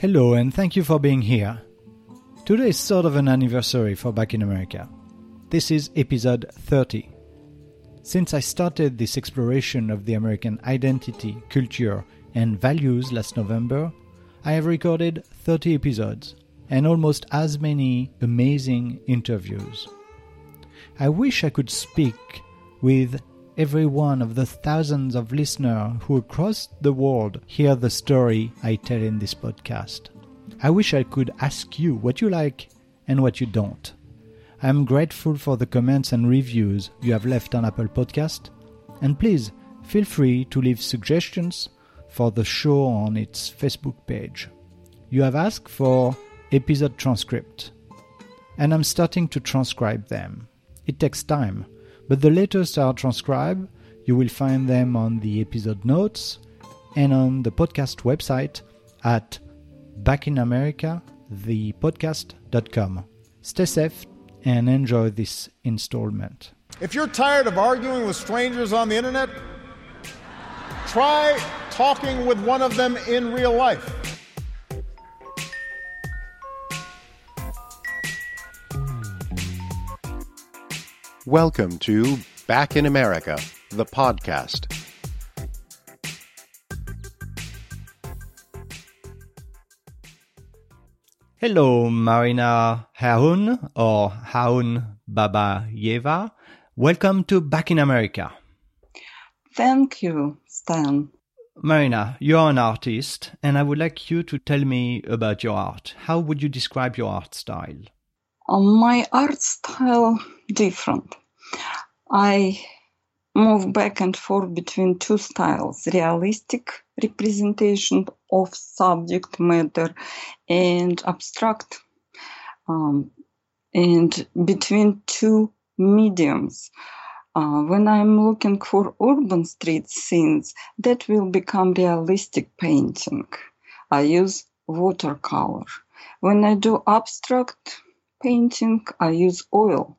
Hello, and thank you for being here. Today is sort of an anniversary for Back in America. This is episode 30. Since I started this exploration of the American identity, culture, and values last November, I have recorded 30 episodes and almost as many amazing interviews. I wish I could speak with every one of the thousands of listeners who across the world hear the story I tell in this podcast. I wish I could ask you what you like and what you don't. I am grateful for the comments and reviews you have left on Apple Podcast, and please feel free to leave suggestions for the show on its Facebook page. You have asked for episode transcript, and I'm starting to transcribe them. It takes time, but the latest are transcribed. You will find them on the episode notes and on the podcast website at backinamerica.thepodcast.com. Stay safe and enjoy this installment. If you're tired of arguing with strangers on the internet, try talking with one of them in real life. Welcome to Back in America, the podcast. Hello, Marina Ahun or Ahun Babayeva. Welcome to Back in America. Thank you, Stan. Marina, you're an artist, and I would like you to tell me about your art. How would you describe your art style? My art style different. I move back and forth between two styles: realistic representation of subject matter and abstract, um, and between two mediums. Uh, when I'm looking for urban street scenes, that will become realistic painting. I use watercolor. When I do abstract painting, I use oil.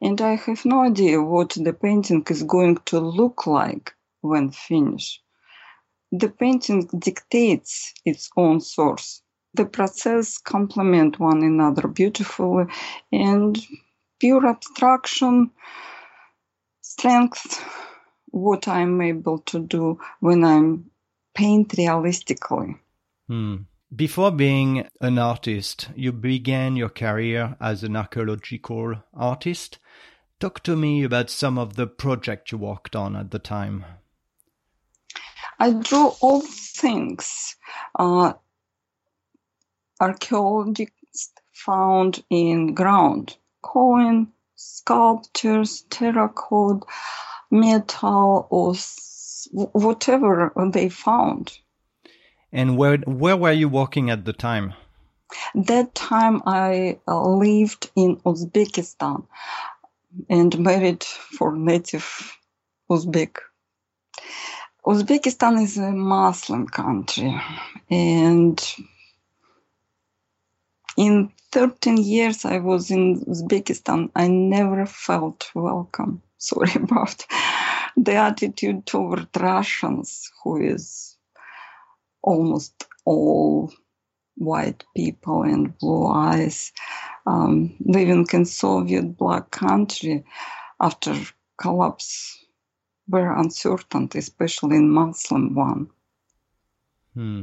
And I have no idea what the painting is going to look like when finished. The painting dictates its own source. The process complement one another beautifully and pure abstraction strength what I'm able to do when I'm paint realistically. Hmm. Before being an artist, you began your career as an archaeological artist. Talk to me about some of the projects you worked on at the time. I drew all things uh, archaeologists found in ground, coin, sculptures, terracotta, metal, or whatever they found. And where where were you working at the time? That time I uh, lived in Uzbekistan and married for native Uzbek. Uzbekistan is a Muslim country and in 13 years I was in Uzbekistan, I never felt welcome. Sorry about the attitude toward Russians, who is almost all white people and blue eyes, um, living in Soviet black country after collapse were uncertain, especially in Muslim one. Hmm.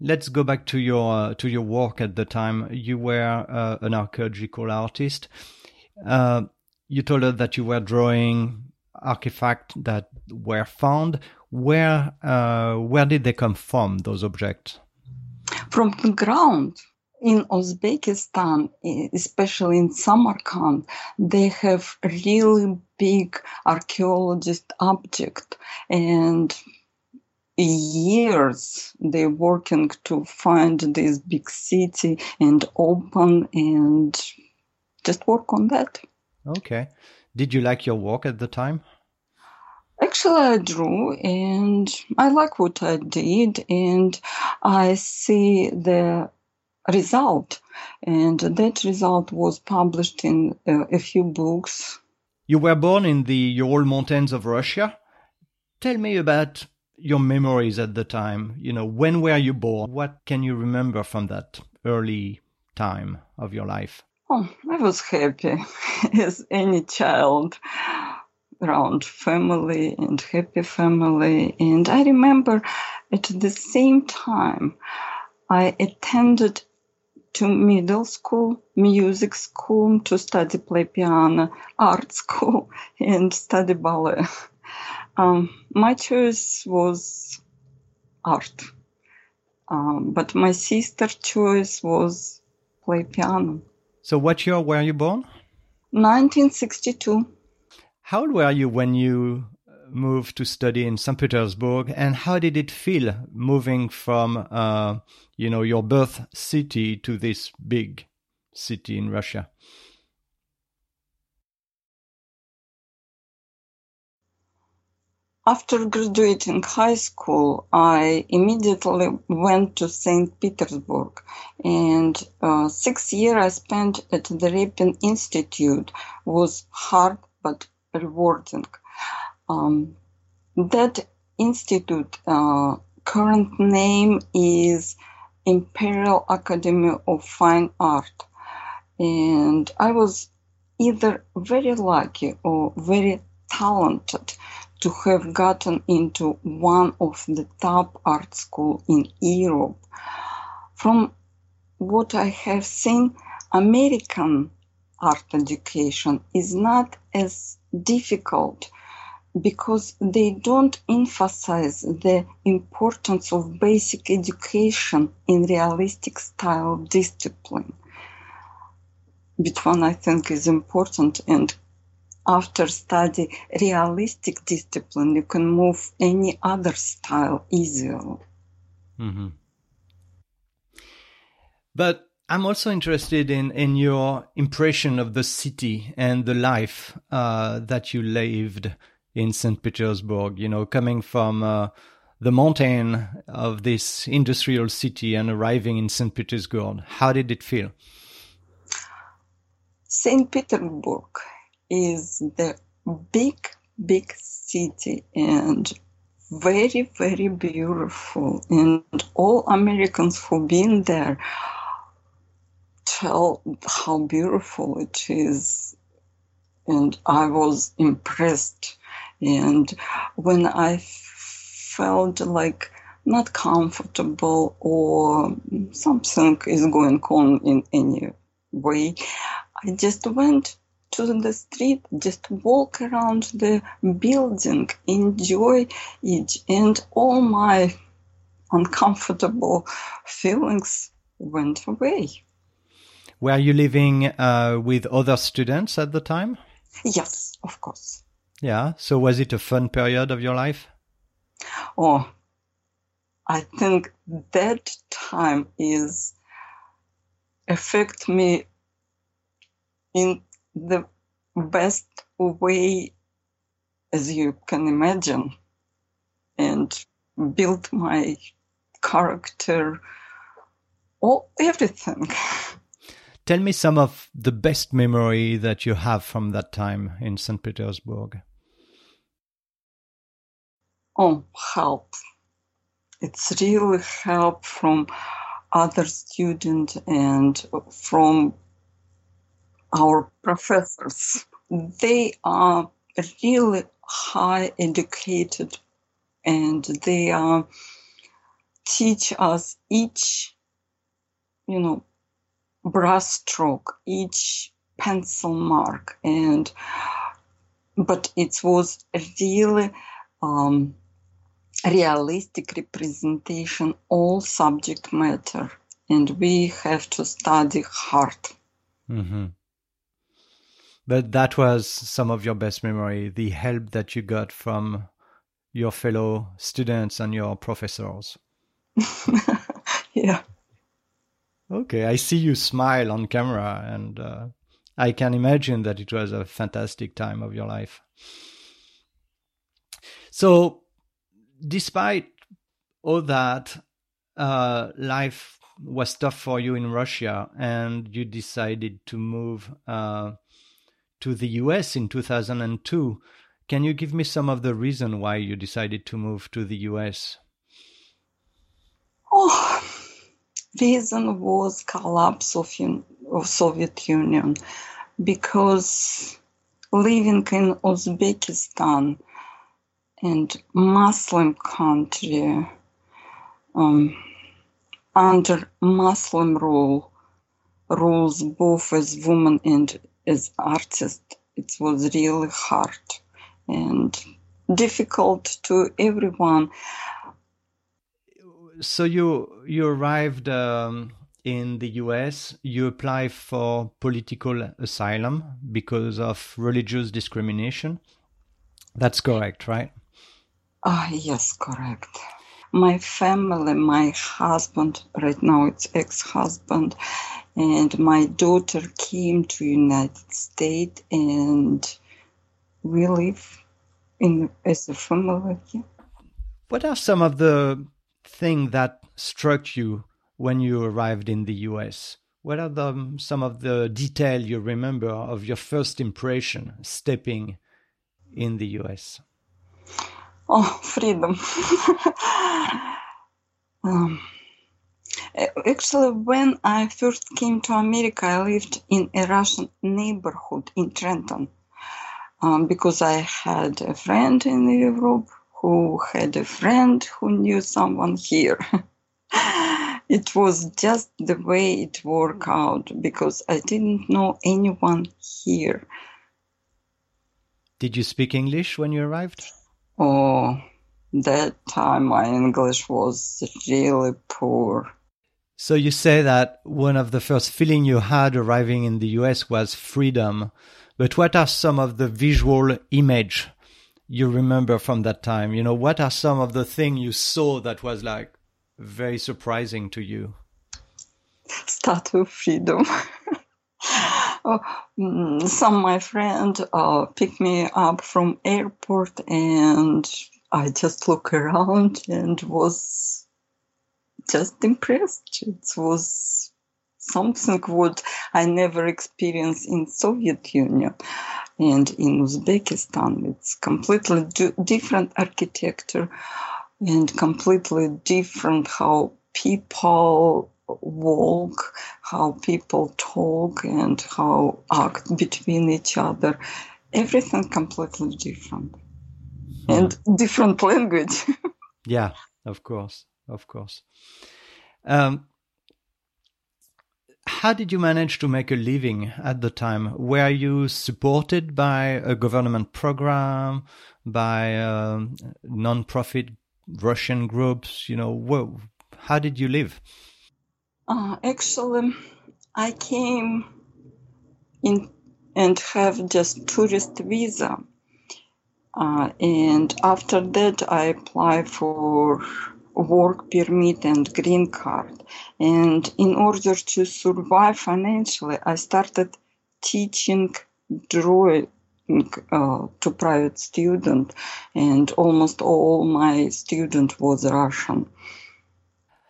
Let's go back to your uh, to your work at the time. You were uh, an archaeological artist. Uh, you told us that you were drawing artifacts that were found. Where uh, where did they come from? Those objects from the ground. In Uzbekistan, especially in Samarkand, they have really big archaeologist object and years they're working to find this big city and open and just work on that. Okay. Did you like your work at the time? Actually, I drew and I like what I did, and I see the result. And that result was published in uh, a few books. You were born in the Ural Mountains of Russia. Tell me about your memories at the time? You know, when were you born? What can you remember from that early time of your life? Oh, I was happy as any child around family and happy family. And I remember at the same time, I attended to middle school, music school to study play piano, art school, and study ballet. Um, my choice was art, um, but my sister's choice was play piano. So, what year were you born? 1962. How old were you when you moved to study in St. Petersburg, and how did it feel moving from, uh, you know, your birth city to this big city in Russia? After graduating high school, I immediately went to St. Petersburg, and uh, six years I spent at the Repin Institute was hard but rewarding. Um, that institute uh, current name is Imperial Academy of Fine Art, and I was either very lucky or very talented to have gotten into one of the top art school in Europe. From what I have seen, American art education is not as difficult because they don't emphasize the importance of basic education in realistic style discipline. Which one I think is important and after study realistic discipline, you can move any other style easily. Mm-hmm. But I'm also interested in, in your impression of the city and the life uh, that you lived in St. Petersburg, you know, coming from uh, the mountain of this industrial city and arriving in St. Petersburg. How did it feel? St. Petersburg is the big, big city and very, very beautiful. And all Americans who've been there tell how beautiful it is. And I was impressed. And when I felt like not comfortable or something is going on in any way, I just went to the street, just walk around the building, enjoy it, and all my uncomfortable feelings went away. Were you living uh, with other students at the time? Yes, of course. Yeah. So was it a fun period of your life? Oh, I think that time is affect me in the best way as you can imagine and build my character all everything tell me some of the best memory that you have from that time in st petersburg oh help it's really help from other students and from our professors. They are really high educated and they uh, teach us each, you know, brush stroke, each pencil mark, and but it was a really um, realistic representation all subject matter, and we have to study hard. Mm-hmm. But that was some of your best memory, the help that you got from your fellow students and your professors. yeah. Okay, I see you smile on camera, and uh, I can imagine that it was a fantastic time of your life. So, despite all that, uh, life was tough for you in Russia, and you decided to move uh, to the US in 2002. Can you give me some of the reason why you decided to move to the US? Oh, reason was collapse of, of Soviet Union because living in Uzbekistan and Muslim country um, under Muslim rule rules both as woman and as artist it was really hard and difficult to everyone so you you arrived um, in the US. You apply for political asylum because of religious discrimination. That's correct, right? Ah, uh, yes, correct. My family, my husband, right now it's ex-husband, and my daughter came to United States, and we live in as a family. What are some of the thing that struck you when you arrived in the US? What are the, some of the detail you remember of your first impression stepping in the US? Oh, freedom. um, actually, when I first came to America, I lived in a Russian neighborhood in Trenton um, because I had a friend in Europe who had a friend who knew someone here. it was just the way it worked out because I didn't know anyone here. Did you speak English when you arrived? Oh, that time my English was really poor. So you say that one of the first feeling you had arriving in the US was freedom. But what are some of the visual image you remember from that time? You know, what are some of the things you saw that was like very surprising to you? Statue of Freedom. oh, mm, some my friend uh, picked me up from airport and I just look around and was just impressed. It was something what I never experienced in Soviet Union and in Uzbekistan. It's completely different architecture and completely different how people walk, how people talk, and how act between each other. Everything completely different hmm. and different language. yeah, of course, of course. Um, how did you manage to make a living at the time? Were you supported by a government program, by um, non-profit Russian groups? You know, how did you live? Uh, actually, I came in and have just tourist visa, uh, and after that I applied for work permit and green card. And in order to survive financially, I started teaching drawing uh, to private student, and almost all my student was Russian.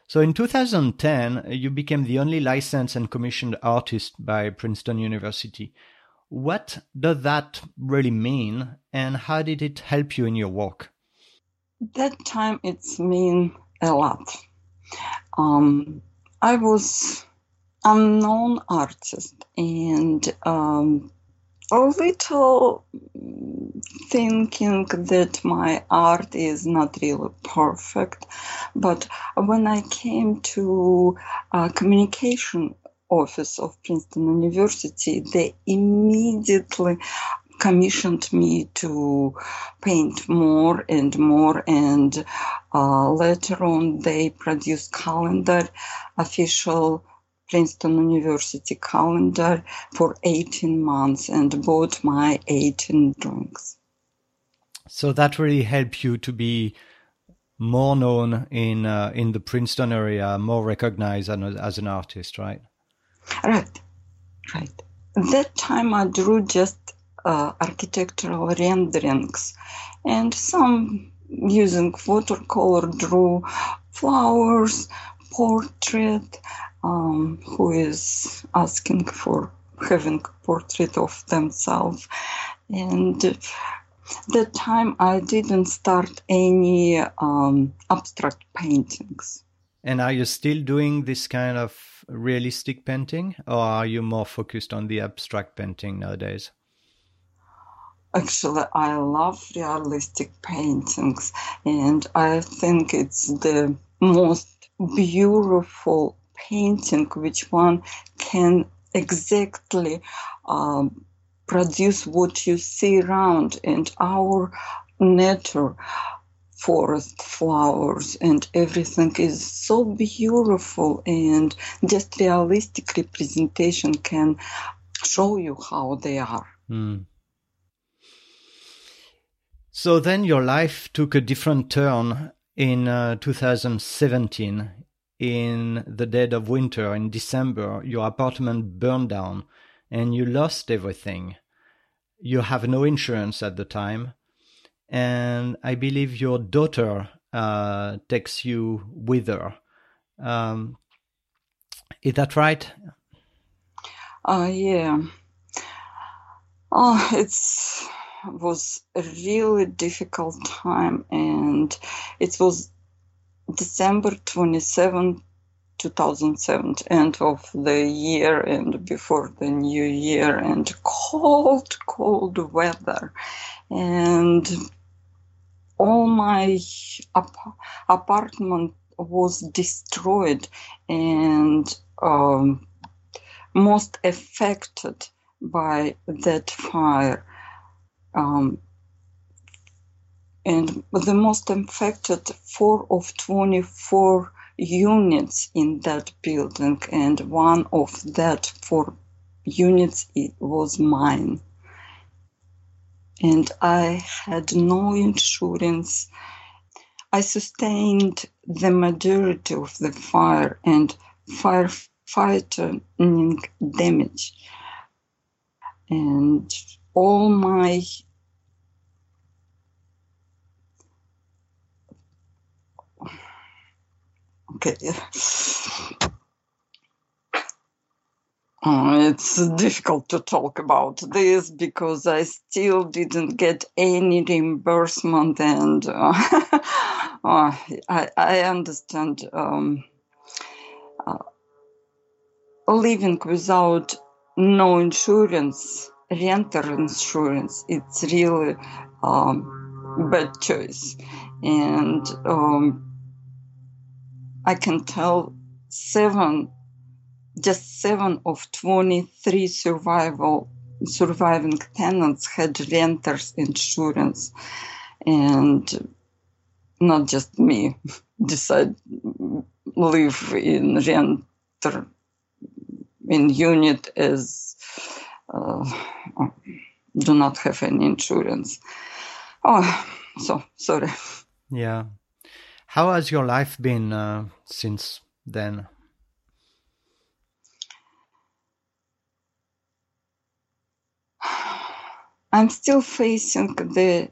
So in 2010, you became the only licensed and commissioned artist by Princeton University. What does that really mean, and how did it help you in your work? That time it's mean a lot. Um, I was unknown artist and um, a little thinking that my art is not really perfect. But when I came to a communication office of Princeton University, they immediately commissioned me to paint more and more and uh, later on they produced calendar official princeton university calendar for 18 months and bought my 18 drawings. So that really helped you to be more known in uh, in the princeton area more recognized as an artist right? Right. Right. That time i drew just uh, architectural renderings and some using watercolor drew flowers portrait um, who is asking for having a portrait of themselves and that time I didn't start any um, abstract paintings. And are you still doing this kind of realistic painting, or are you more focused on the abstract painting nowadays? Actually, I love realistic paintings, and I think it's the most beautiful painting which one can exactly um, produce what you see around and our nature forest flowers and everything is so beautiful and just realistic representation can show you how they are mm. So then your life took a different turn in uh, 2017 in the dead of winter in december your apartment burned down and you lost everything you have no insurance at the time and I believe your daughter uh, takes you with her. Um, is that right? Uh, yeah. Oh, it's was a really difficult time, and it was December twenty seventh, 2007, end of the year and before the new year, and cold, cold weather. And all my ap- apartment was destroyed and um, most affected by that fire. Um, and the most affected four of 24 units in that building, and one of that four units it was mine and I had no insurance. I sustained the majority of the fire and firefighting damage. And all my okay. Oh, it's difficult to talk about this because I still didn't get any reimbursement, and uh, uh, I, I, understand um, uh, living without no insurance, renter insurance, it's really um, bad choice, and um, I can tell seven just seven of 23 survival surviving tenants had renters insurance. And not just me decide live in renter in unit as do not have any insurance. Oh so sorry. Yeah. How has your life been uh, since then? I'm still facing the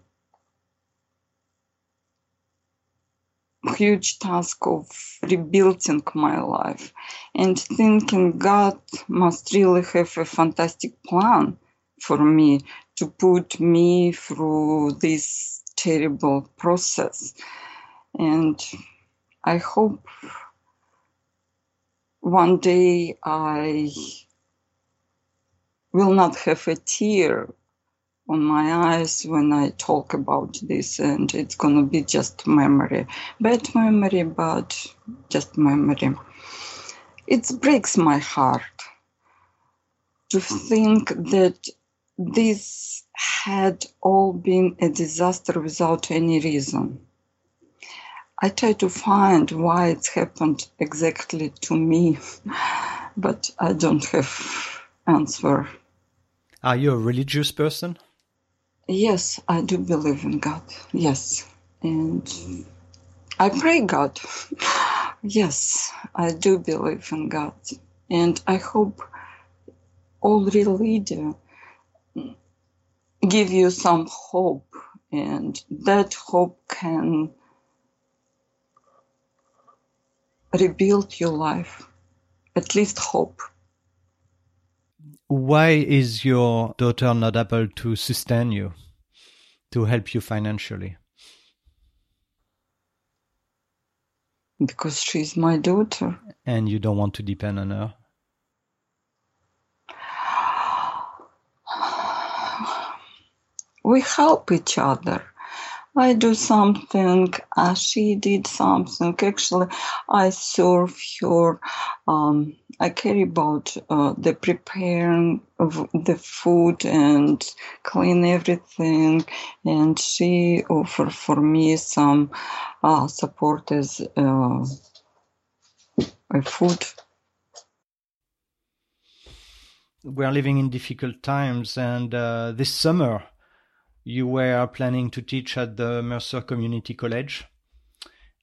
huge task of rebuilding my life and thinking God must really have a fantastic plan for me to put me through this terrible process. And I hope one day I will not have a tear on my eyes when I talk about this, and it's gonna be just memory, bad memory, but just memory. It breaks my heart to think that this had all been a disaster without any reason. I try to find why it's happened exactly to me, but I don't have answer. Are you a religious person? Yes, I do believe in God. Yes. And I pray God. yes, I do believe in God. And I hope all religion give you some hope and that hope can rebuild your life. At least hope. Why is your daughter not able to sustain you? to help you financially? Because she's my daughter. And you don't want to depend on her? We help each other. I do something, uh, she did something. Actually, I serve her. Um, I care about uh, the preparing of the food and clean everything. And she offer for me some uh, support as uh, food. We are living in difficult times, and uh, this summer you were planning to teach at the Mercer Community College.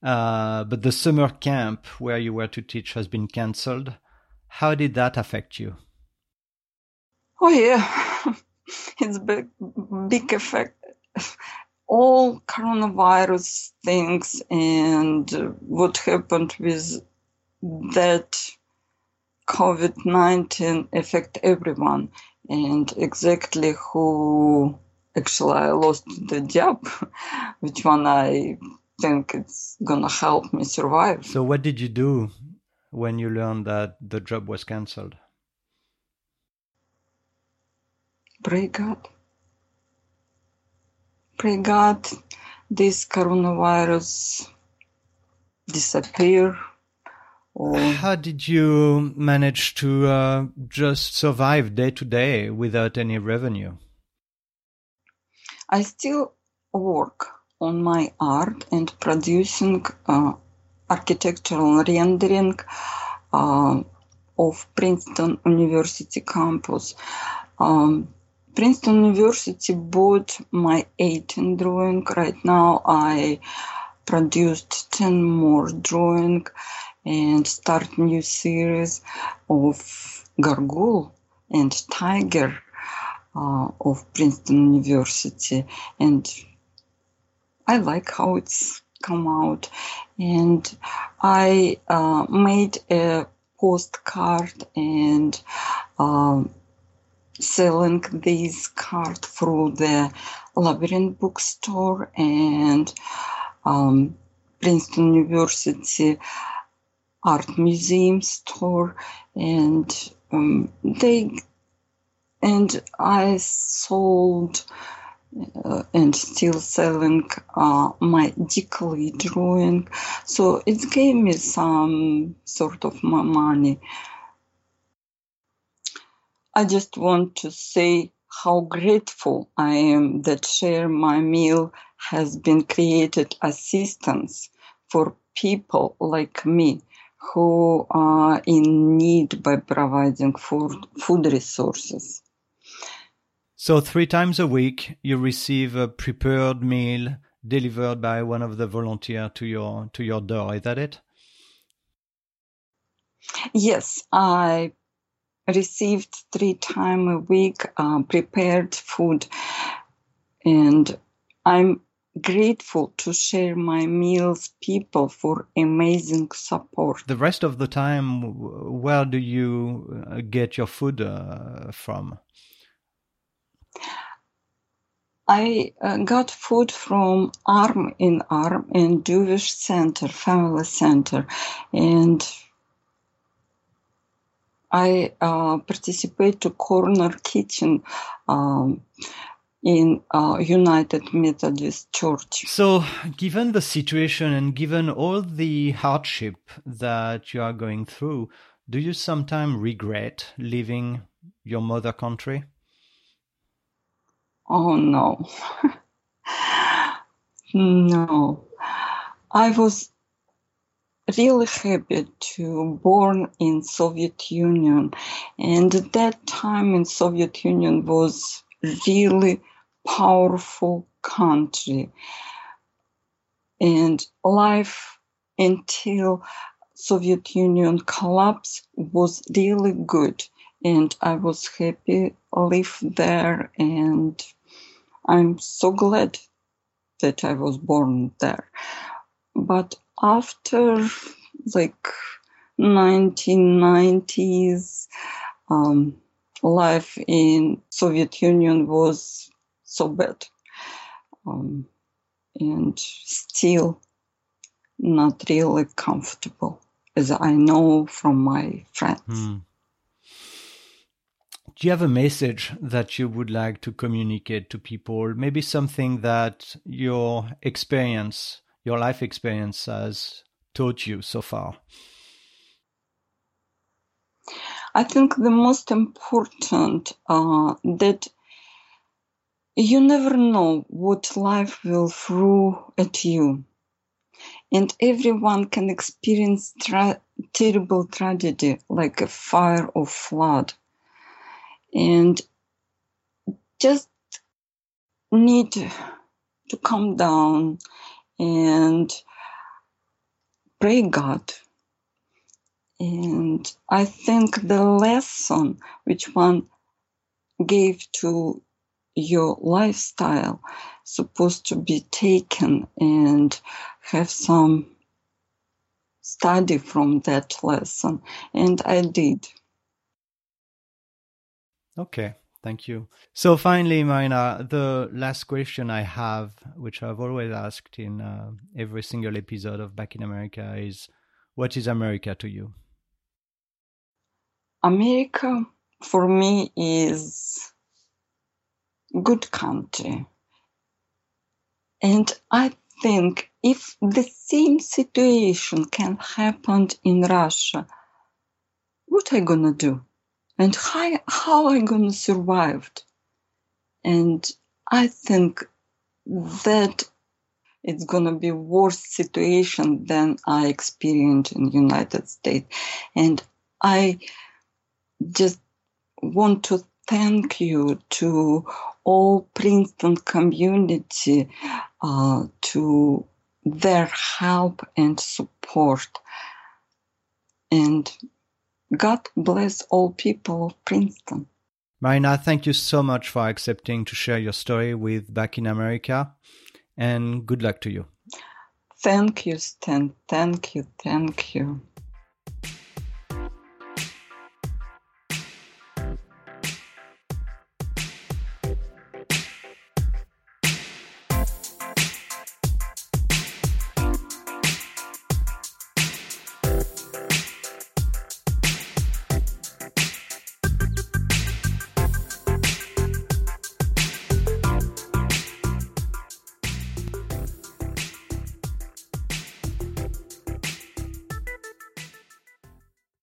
Uh, but the summer camp where you were to teach has been cancelled. How did that affect you? Oh yeah, it's big, big effect. All coronavirus things and what happened with that COVID nineteen affect everyone, and exactly who actually I lost the job, which one I think it's gonna help me survive. So what did you do when you learned that the job was cancelled? Pray God. Pray God this coronavirus disappear. Or... How did you manage to uh, just survive day to day without any revenue? I still work on my art and producing uh, architectural rendering uh, of Princeton University campus. Um, Princeton University bought my 18 drawing. Right now I produced 10 more drawing and start new series of gargoyle and tiger uh, of Princeton University, and I like how it's come out. And I uh, made a postcard and um, selling this card through the Labyrinth bookstore and um, Princeton University art museum store and um, they and I sold uh, and still selling uh, my decoy drawing. So it gave me some sort of money. I just want to say how grateful I am that Share My Meal has been created assistance for people like me who are in need by providing food, food resources. So three times a week, you receive a prepared meal delivered by one of the volunteers to your to your door. Is that it? Yes, I received three times a week uh, prepared food, and I'm grateful to share my meals people for amazing support the rest of the time where do you uh, get your food uh, from I uh, got food from Arm in Arm and Jewish Center, Family Center, and I uh, participate to Corner Kitchen um, in uh, United Methodist Church. So, given the situation and given all the hardship that you are going through, do you sometimes regret leaving your mother country? Oh no. no. I was really happy to born in Soviet Union and at that time in Soviet Union was really powerful country and life until Soviet Union collapse was really good and I was happy live there and I'm so glad that I was born there. But after like 1990s, um, life in Soviet Union was so bad. um, and still not really comfortable, as I know from my friends. Hmm. Do you have a message that you would like to communicate to people? Maybe something that your experience, your life experience, has taught you so far? I think the most important uh, that you never know what life will throw at you. And everyone can experience tra- terrible tragedy like a fire or flood. And just need to calm down and pray God. And I think the lesson which one gave to your lifestyle supposed to be taken and have some study from that lesson and i did okay thank you so finally marina the last question i have which i've always asked in uh, every single episode of back in america is what is america to you america for me is good country. And I think if the same situation can happen in Russia, what I gonna do? And how, how I gonna survive? And I think that it's gonna be worse situation than I experienced in United States. And I just want to thank you to all Princeton community uh, to their help and support. And God bless all people of Princeton. Marina, thank you so much for accepting to share your story with Back in America, and good luck to you. Thank you, Stan. Thank you. Thank you.